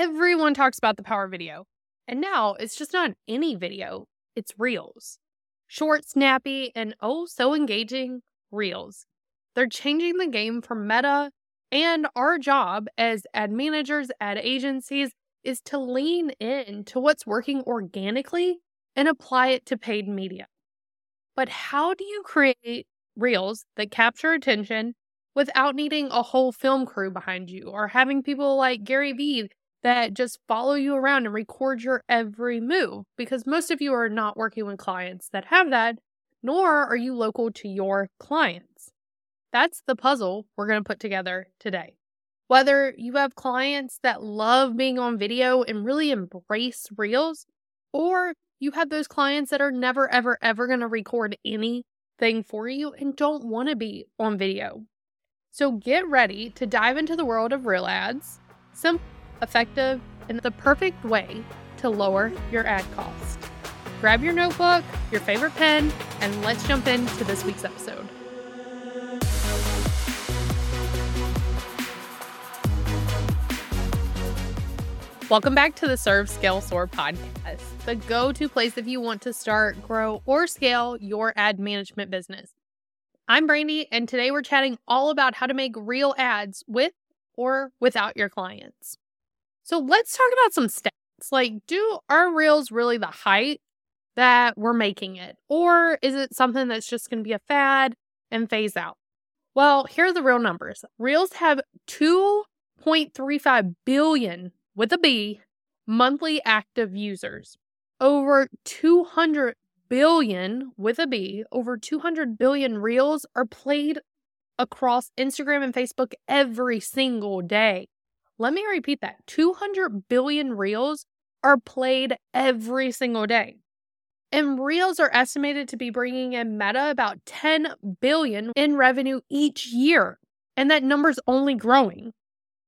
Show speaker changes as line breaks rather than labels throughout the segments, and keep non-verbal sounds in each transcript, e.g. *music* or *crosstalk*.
everyone talks about the power video. And now it's just not any video, it's reels. Short, snappy, and oh so engaging reels. They're changing the game for Meta, and our job as ad managers, ad agencies, is to lean in to what's working organically and apply it to paid media. But how do you create reels that capture attention without needing a whole film crew behind you or having people like Gary Vee that just follow you around and record your every move? Because most of you are not working with clients that have that, nor are you local to your clients. That's the puzzle we're going to put together today. Whether you have clients that love being on video and really embrace reels, or you have those clients that are never, ever, ever going to record anything for you and don't want to be on video. So get ready to dive into the world of reel ads, simple, effective, and the perfect way to lower your ad cost. Grab your notebook, your favorite pen, and let's jump into this week's episode. Welcome back to the Serve Scale Soar podcast, the go to place if you want to start, grow, or scale your ad management business. I'm Brandi, and today we're chatting all about how to make reel ads with or without your clients. So let's talk about some stats. Like, do our reels really the height that we're making it? Or is it something that's just going to be a fad and phase out? Well, here are the real numbers. Reels have 2.35 billion with a B monthly active users. Over 200 billion with a B, over 200 billion reels are played across Instagram and Facebook every single day. Let me repeat that 200 billion reels are played every single day. And reels are estimated to be bringing in Meta about 10 billion in revenue each year. And that number's only growing.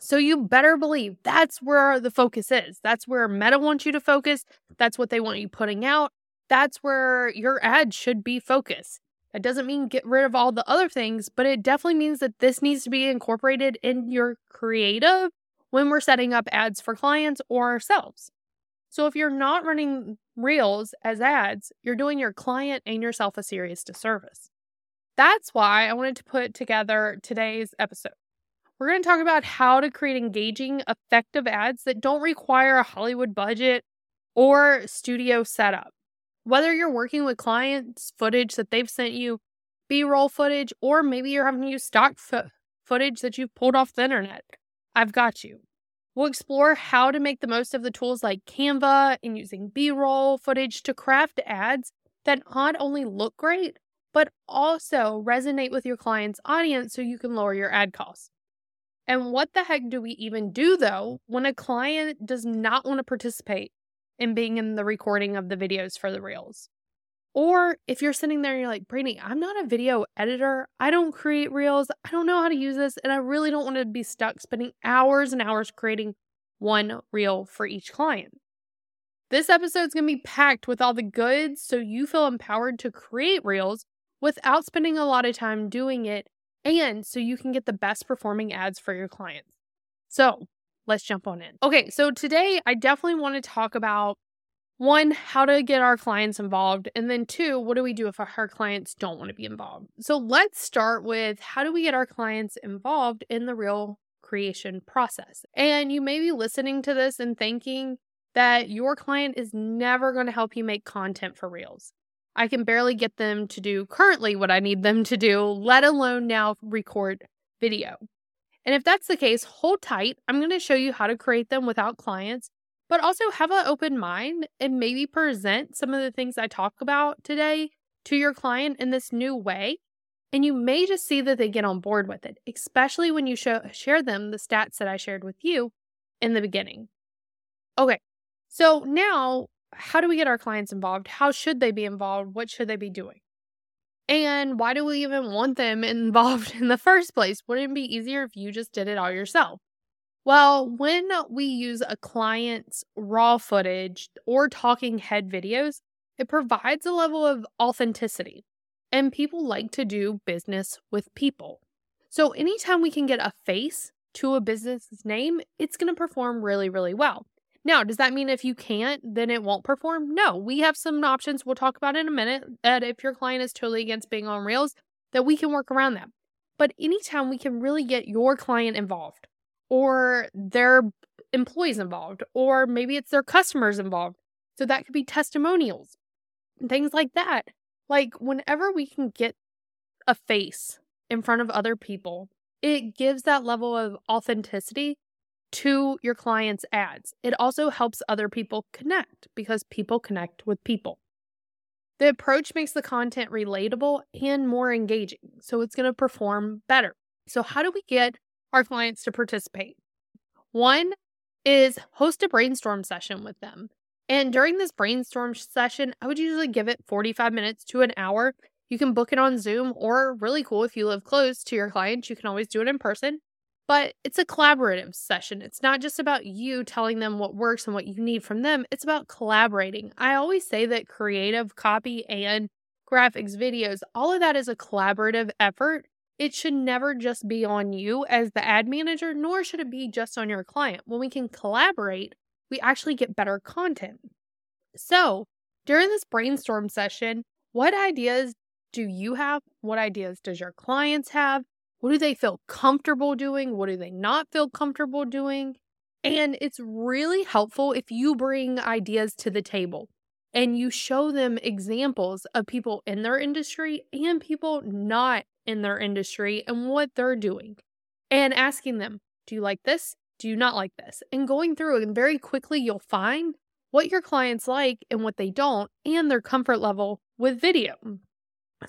So you better believe that's where the focus is. That's where Meta wants you to focus. That's what they want you putting out. That's where your ad should be focused. That doesn't mean get rid of all the other things, but it definitely means that this needs to be incorporated in your creative when we're setting up ads for clients or ourselves. So if you're not running reels as ads, you're doing your client and yourself a serious disservice. That's why I wanted to put together today's episode. We're going to talk about how to create engaging, effective ads that don't require a Hollywood budget or studio setup. Whether you're working with clients, footage that they've sent you, B roll footage, or maybe you're having to use stock fo- footage that you've pulled off the internet, I've got you. We'll explore how to make the most of the tools like Canva and using B roll footage to craft ads that not only look great, but also resonate with your client's audience so you can lower your ad costs. And what the heck do we even do though when a client does not want to participate in being in the recording of the videos for the reels? Or if you're sitting there and you're like, Brandi, I'm not a video editor. I don't create reels. I don't know how to use this. And I really don't want to be stuck spending hours and hours creating one reel for each client. This episode is going to be packed with all the goods so you feel empowered to create reels without spending a lot of time doing it and so you can get the best performing ads for your clients. So let's jump on in. Okay, so today I definitely want to talk about one, how to get our clients involved, and then two, what do we do if our clients don't want to be involved? So let's start with how do we get our clients involved in the reel creation process? And you may be listening to this and thinking that your client is never going to help you make content for reels. I can barely get them to do currently what I need them to do, let alone now record video. And if that's the case, hold tight. I'm going to show you how to create them without clients, but also have an open mind and maybe present some of the things I talk about today to your client in this new way. And you may just see that they get on board with it, especially when you show, share them the stats that I shared with you in the beginning. Okay, so now how do we get our clients involved? How should they be involved? What should they be doing? And why do we even want them *laughs* involved in the first place? Wouldn't it be easier if you just did it all yourself? Well, when we use a client's raw footage or talking head videos, it provides a level of authenticity. And people like to do business with people. So, anytime we can get a face to a business's name, it's going to perform really, really well. Now, does that mean if you can't, then it won't perform? No, we have some options we'll talk about in a minute that if your client is totally against being on Reels, that we can work around that. But anytime we can really get your client involved or their employees involved, or maybe it's their customers involved. So that could be testimonials, things like that. Like, whenever we can get a face in front of other people, it gives that level of authenticity to your client's ads. It also helps other people connect because people connect with people. The approach makes the content relatable and more engaging, so it's going to perform better. So, how do we get our clients to participate? One is host a brainstorm session with them. And during this brainstorm session, I would usually give it 45 minutes to an hour. You can book it on Zoom or really cool if you live close to your clients, you can always do it in person. But it's a collaborative session. It's not just about you telling them what works and what you need from them, it's about collaborating. I always say that creative copy and graphics, videos, all of that is a collaborative effort. It should never just be on you as the ad manager, nor should it be just on your client. When we can collaborate, we actually get better content. So, during this brainstorm session, what ideas do you have? What ideas does your clients have? What do they feel comfortable doing? What do they not feel comfortable doing? And it's really helpful if you bring ideas to the table and you show them examples of people in their industry and people not in their industry and what they're doing and asking them, Do you like this? Do you not like this? And going through and very quickly you'll find what your clients like and what they don't and their comfort level with video.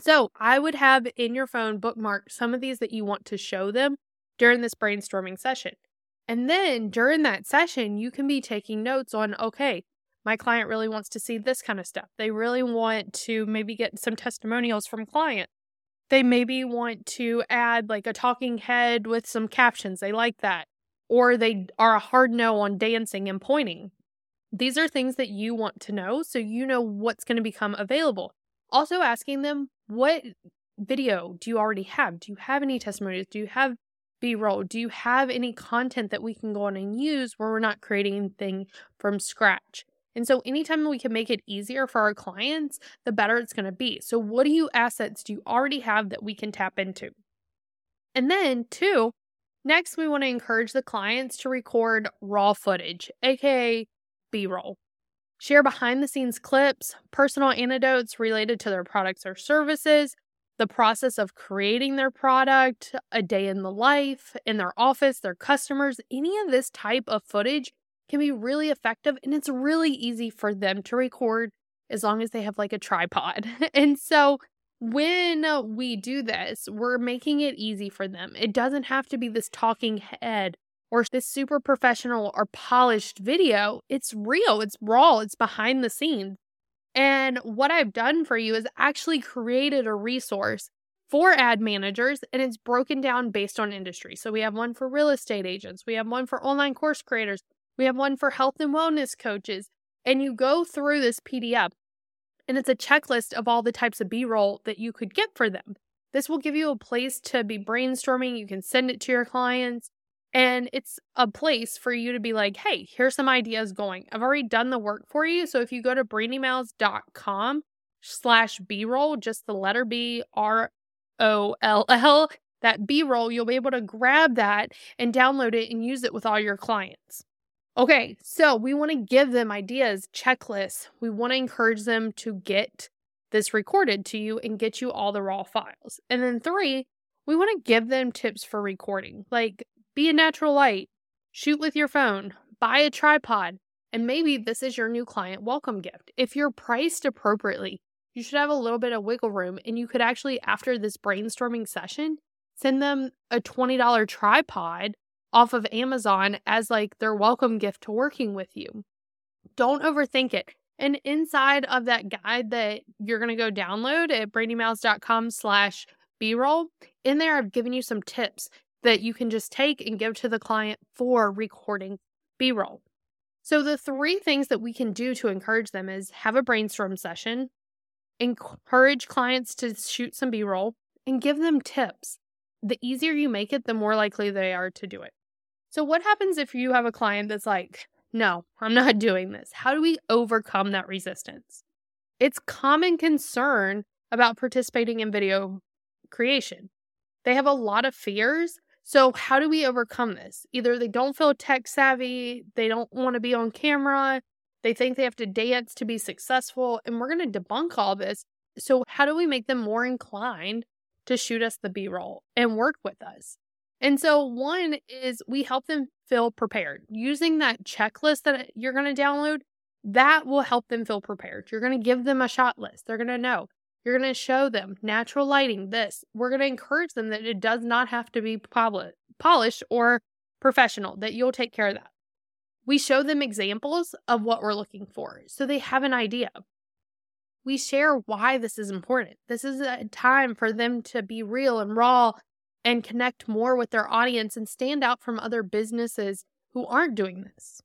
So I would have in your phone bookmark some of these that you want to show them during this brainstorming session. And then during that session, you can be taking notes on okay, my client really wants to see this kind of stuff. They really want to maybe get some testimonials from client. They maybe want to add like a talking head with some captions. They like that. Or they are a hard no on dancing and pointing. These are things that you want to know so you know what's going to become available. Also asking them what video do you already have? Do you have any testimonials? Do you have B roll? Do you have any content that we can go on and use where we're not creating anything from scratch? And so, anytime we can make it easier for our clients, the better it's going to be. So, what do you assets do you already have that we can tap into? And then, two, next, we want to encourage the clients to record raw footage, aka B roll. Share behind the scenes clips, personal anecdotes related to their products or services, the process of creating their product, a day in the life, in their office, their customers, any of this type of footage can be really effective and it's really easy for them to record as long as they have like a tripod. *laughs* and so when we do this, we're making it easy for them. It doesn't have to be this talking head or this super professional or polished video. It's real, it's raw, it's behind the scenes. And what I've done for you is actually created a resource for ad managers and it's broken down based on industry. So we have one for real estate agents, we have one for online course creators, we have one for health and wellness coaches. And you go through this PDF and it's a checklist of all the types of B roll that you could get for them. This will give you a place to be brainstorming. You can send it to your clients. And it's a place for you to be like, hey, here's some ideas going. I've already done the work for you. So if you go to brandimowles.com slash B-roll, just the letter B R O L L, that B-roll, you'll be able to grab that and download it and use it with all your clients. Okay, so we want to give them ideas, checklists. We want to encourage them to get this recorded to you and get you all the raw files. And then three, we want to give them tips for recording. Like be a natural light. Shoot with your phone. Buy a tripod. And maybe this is your new client welcome gift. If you're priced appropriately, you should have a little bit of wiggle room. And you could actually, after this brainstorming session, send them a $20 tripod off of Amazon as like their welcome gift to working with you. Don't overthink it. And inside of that guide that you're going to go download at brandimowles.com slash b-roll, in there I've given you some tips that you can just take and give to the client for recording B roll. So, the three things that we can do to encourage them is have a brainstorm session, encourage clients to shoot some B roll, and give them tips. The easier you make it, the more likely they are to do it. So, what happens if you have a client that's like, no, I'm not *laughs* doing this? How do we overcome that resistance? It's common concern about participating in video creation. They have a lot of fears. So, how do we overcome this? Either they don't feel tech savvy, they don't want to be on camera, they think they have to dance to be successful, and we're going to debunk all this. So, how do we make them more inclined to shoot us the B roll and work with us? And so, one is we help them feel prepared. Using that checklist that uh, you're going to download, that will help them feel prepared. You're going to give them a shot list. They're going to know. You're going to show them natural lighting, this. We're going to encourage them that it does not have to be polished or professional, that you'll take care of that. We show them examples of what we're looking for so they have an idea. We share why this is important. This is a time for them to be real and raw and connect more with their audience and stand out from other businesses who aren't doing this.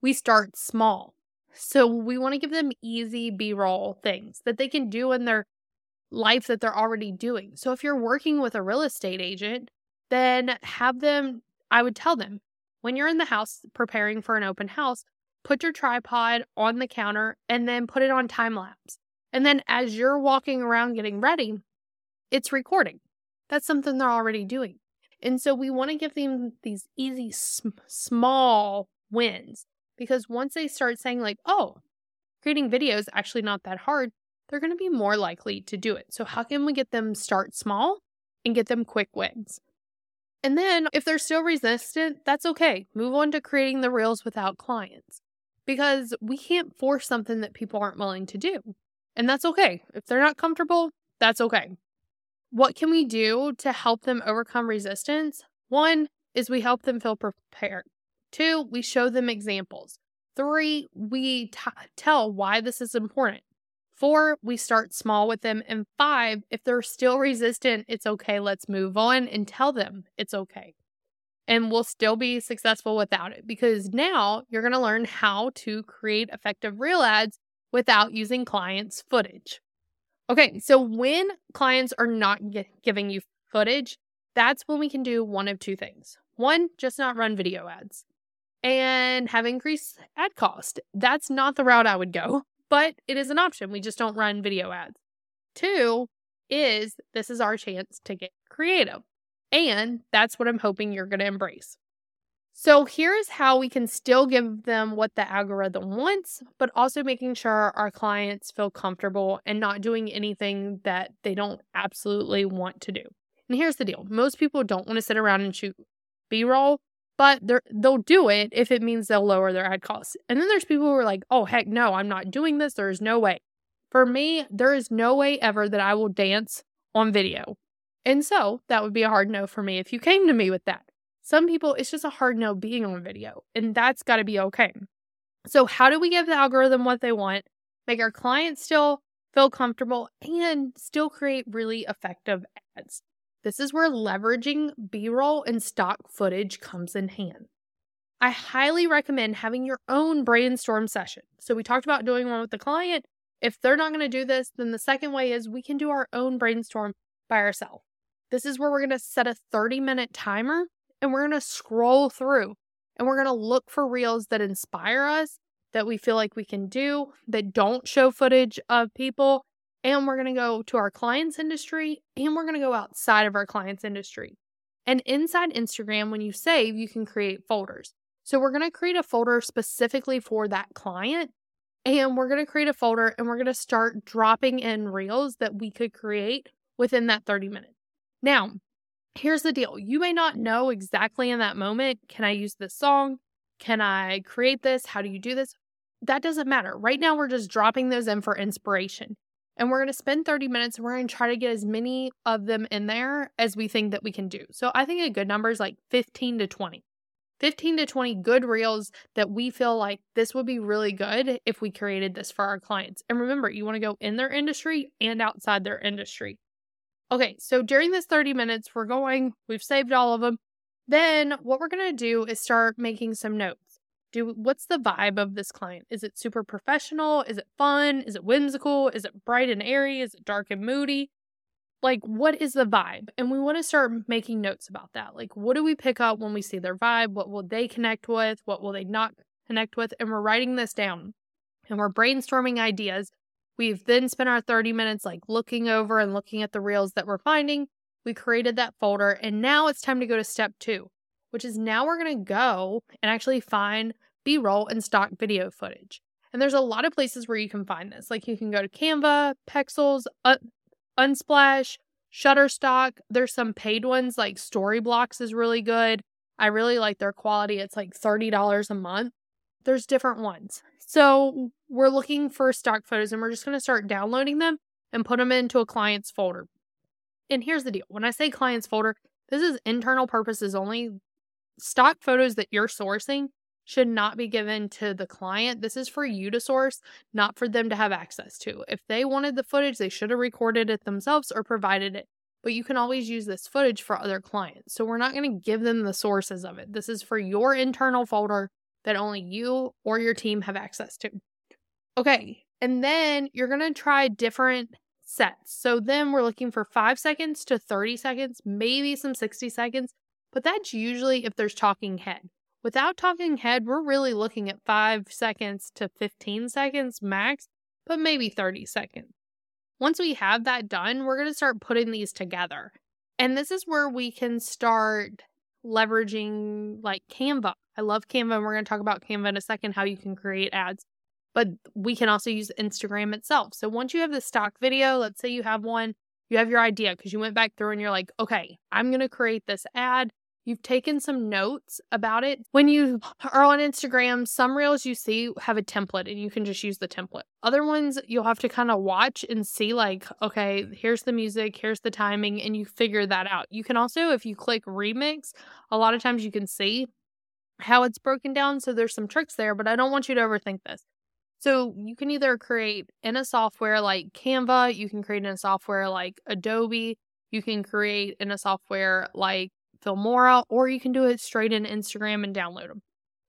We start small. So we want to give them easy B roll things that they can do in their life that they're already doing. So if you're working with a real estate agent, then have them, I would tell them, when you're in the house preparing for an open house, put your tripod on the counter and then put it on time lapse. And then as you're walking around getting ready, it's recording. That's something they're already doing. And so we want to give them these easy, sm- small wins because once they start saying, like, oh, creating videos actually not that hard, they're going to be more likely to do it. So, how can we get them start small and get them quick wins? And then if they're still resistant, that's okay. Move on to creating the reels without clients because we can't force something that people aren't willing to do. And that's okay. If they're not comfortable, that's okay. What can we do to help them overcome resistance? One is we help them feel prepared. Two, we show them examples. Three, we t- tell why this is important. Four, we start small with them. And five, if they're still resistant, it's okay. Let's move on and tell them it's okay. And we'll still be successful without it because now you're going to learn how to create effective reel ads without using clients' footage. Okay, so when clients are not giving you footage, that's when we can do one of two things. One, just not run video ads and have increased ad cost. That's not the route I would go, but it is an option. We just don't run video ads. Two is this is our chance to get creative. And that's what I'm hoping you're going to embrace. So here's how we can still give them what the algorithm wants, but also making sure our clients feel comfortable and not doing anything that they don't absolutely want to do. And here's the deal most people don't want to sit around and shoot B roll, but they'll do it if it means they'll lower their ad costs. And then there's people who are like, oh, heck no, I'm not doing this. There is no way. For me, there is no way ever that I will dance on video. And so that would be a hard no for me if you came to me with that. Some people, it's just a hard no being on video, and that's got to be okay. So, how do we give the algorithm what they want, make our clients still feel comfortable, and still create really effective ads? This is where leveraging B roll and stock footage comes in hand. I highly recommend having your own brainstorm session. So, we talked about doing one with the client. If they're not going to do this, then the second way is we can do our own brainstorm by ourselves. This is where we're going to set a 30 minute timer and we're going to scroll through and we're going to look for reels that inspire us, that we feel like we can do, that don't show footage of people. And we're going to go to our client's industry and we're going to go outside of our client's industry. And inside Instagram, when you save, you can create folders. So we're going to create a folder specifically for that client. And we're going to create a folder and we're going to start dropping in reels that we could create within that 30 minutes. Now, here's the deal you may not know exactly in that moment can I use this song? Can I create this? How do you do this? That doesn't matter. Right now, we're just dropping those in for inspiration. And we're going to spend 30 minutes we're going to try to get as many of them in there as we think that we can do. So I think a good number is like 15 to 20. 15 to 20 good reels that we feel like this would be really good if we created this for our clients. And remember, you want to go in their industry and outside their industry. Okay, so during this 30 minutes, we're going, we've saved all of them. Then what we're going to do is start making some notes. Do what's the vibe of this client? Is it super professional? Is it fun? Is it whimsical? Is it bright and airy? Is it dark and moody? like what is the vibe? And we want to start making notes about that. Like what do we pick up when we see their vibe? What will they connect with? What will they not connect with? And we're writing this down and we're brainstorming ideas. We've then spent our 30 minutes like looking over and looking at the reels that we're finding. We created that folder and now it's time to go to step 2, which is now we're going to go and actually find B-roll and stock video footage. And there's a lot of places where you can find this. Like you can go to Canva, Pexels, Unsplash, Shutterstock. There's some paid ones like Storyblocks is really good. I really like their quality. It's like $30 a month. There's different ones. So we're looking for stock photos and we're just going to start downloading them and put them into a client's folder. And here's the deal when I say client's folder, this is internal purposes only. Stock photos that you're sourcing should not be given to the client. This is for you to source, not for them to have access to. If they wanted the footage, they should have recorded it themselves or provided it. But you can always use this footage for other clients. So we're not going to give them the sources of it. This is for your internal folder that only you or your team have access to. Okay. And then you're going to try different sets. So then we're looking for five seconds to 30 seconds, maybe some 60 seconds. But that's usually if there's talking head. Without talking head, we're really looking at 5 seconds to 15 seconds max, but maybe 30 seconds. Once we have that done, we're going to start putting these together. And this is where we can start leveraging like Canva. I love Canva, and we're going to talk about Canva in a second, how you can create ads. But we can also use Instagram itself. So once you have the stock video, let's say you have one, you have your idea because you went back through and you're like, okay, I'm going to create this ad. You've taken some notes about it. When you are on Instagram, some reels you see have a template and you can just use the template. Other ones you'll have to kind of watch and see, like, okay, here's the music, here's the timing, and you figure that out. You can also, if you click remix, a lot of times you can see how it's broken down. So there's some tricks there, but I don't want you to overthink this. So you can either create in a software like Canva, you can create in a software like Adobe, you can create in a software like Filmora, or you can do it straight in Instagram and download them.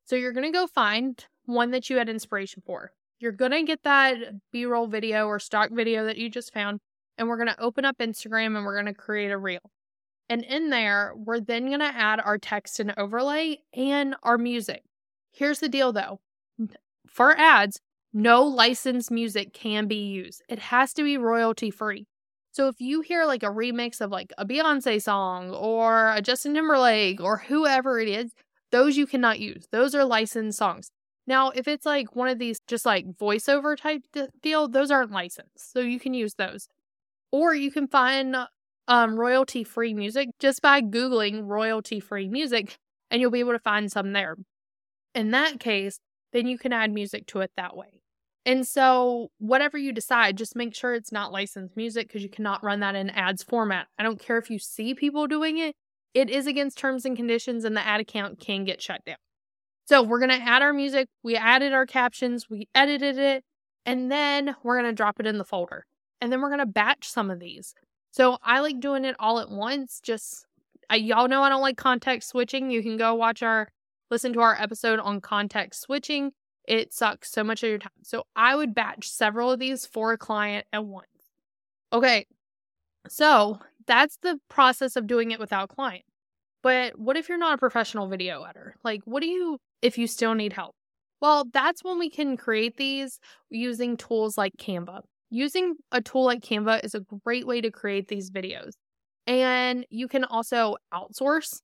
So you're going to go find one that you had inspiration for. You're going to get that B roll video or stock video that you just found, and we're going to open up Instagram and we're going to create a reel. And in there, we're then going to add our text and overlay and our music. Here's the deal though for ads, no licensed music can be used, it has to be royalty free. So if you hear like a remix of like a Beyonce song or a Justin Timberlake or whoever it is, those you cannot use. Those are licensed songs. Now, if it's like one of these just like voiceover type deal, those aren't licensed. So you can use those. Or you can find um, royalty free music just by Googling royalty free music and you'll be able to find some there. In that case, then you can add music to it that way. And so, whatever you decide, just make sure it's not licensed music because you cannot run that in ads format. I don't care if you see people doing it, it is against terms and conditions, and the ad account can get shut down. So, we're going to add our music, we added our captions, we edited it, and then we're going to drop it in the folder. And then we're going to batch some of these. So, I like doing it all at once. Just, I, y'all know I don't like context switching. You can go watch our, listen to our episode on context switching it sucks so much of your time. So I would batch several of these for a client at once. Okay. So that's the process of doing it without client. But what if you're not a professional video editor? Like, what do you if you still need help? Well, that's when we can create these using tools like Canva. Using a tool like Canva is a great way to create these videos. And you can also outsource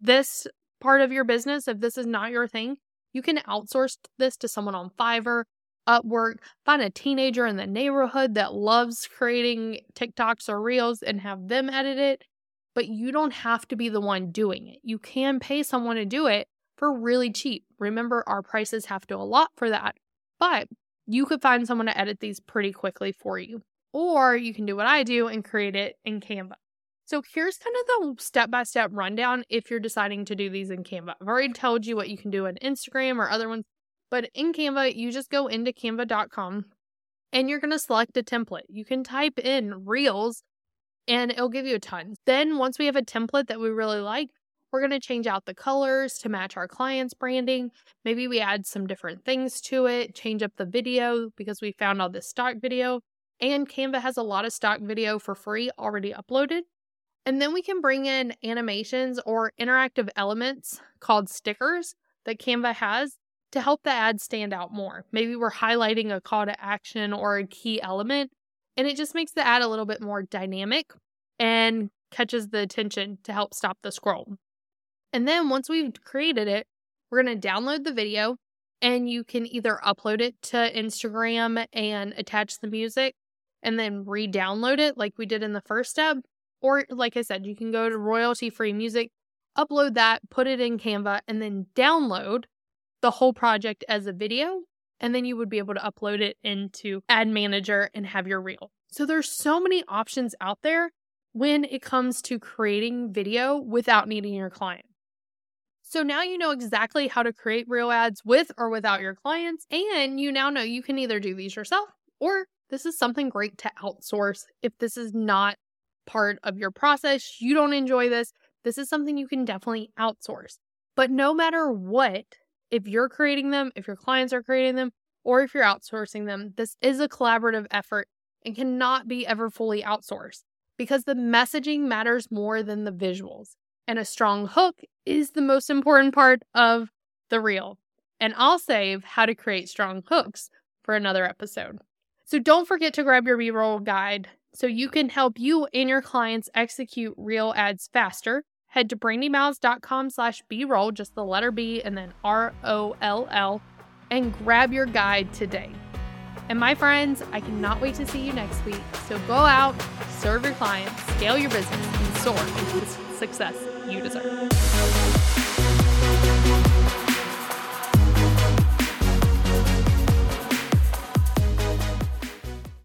this part of your business if this is not your thing. You can outsource this to someone on Fiverr, Upwork, find a teenager in the neighborhood that loves creating TikToks or Reels and have them edit it. But you don't have to be the one doing it. You can pay someone to do it for really cheap. Remember, our prices have to allot for that, but you could find someone to edit these pretty quickly for you. Or you can do what I do and create it in Canva. So here's kind of the step by step rundown if you're deciding to do these in Canva. I've already told you what you can do on Instagram or other ones, but in Canva, you just go into canva.com and you're going to select a template. You can type in Reels and it'll give you a ton. Then, once we have a template that we really like, we're going to change out the colors to match our client's branding. Maybe we add some different things to it, change up the video because we found all this stock video. And Canva has a lot of stock video for free already uploaded. And then we can bring in animations or interactive elements called stickers that Canva has to help the ad stand out more. Maybe we're highlighting a call to action or a key element, and it just makes the ad a little bit more dynamic and catches the attention to help stop the scroll. And then once we've created it, we're going to download the video and you can either upload it to Instagram and attach the music and then re download it like we did in the first step. Or, like I said, you can go to royalty free music, upload that, put it in Canva, and then download the whole project as a video. And then you would be able to upload it into Ad Manager and have your reel. So there's so many options out there when it comes to creating video without needing your client. So now you know exactly how to create reel ads with or without your clients, and you now know you can either do these yourself or this is something great to outsource if this is not part of your process. You don't enjoy this. This is something you can definitely outsource. But no matter what, if you're creating them, if your clients are creating them, or if you're outsourcing them, this is a collaborative effort and cannot be ever fully outsourced because the messaging matters more than the visuals. And a strong hook is the most important part of the reel. And I'll save how to create strong hooks for another episode. So don't forget to grab your B roll guide so you can help you and your clients execute reel ads faster. Head to brandimowles.com slash B roll, just the letter B and then R O L L, and grab your guide today. And my friends, I cannot wait to see you next week. So go out, serve your clients, scale your business, and soar into the success you deserve.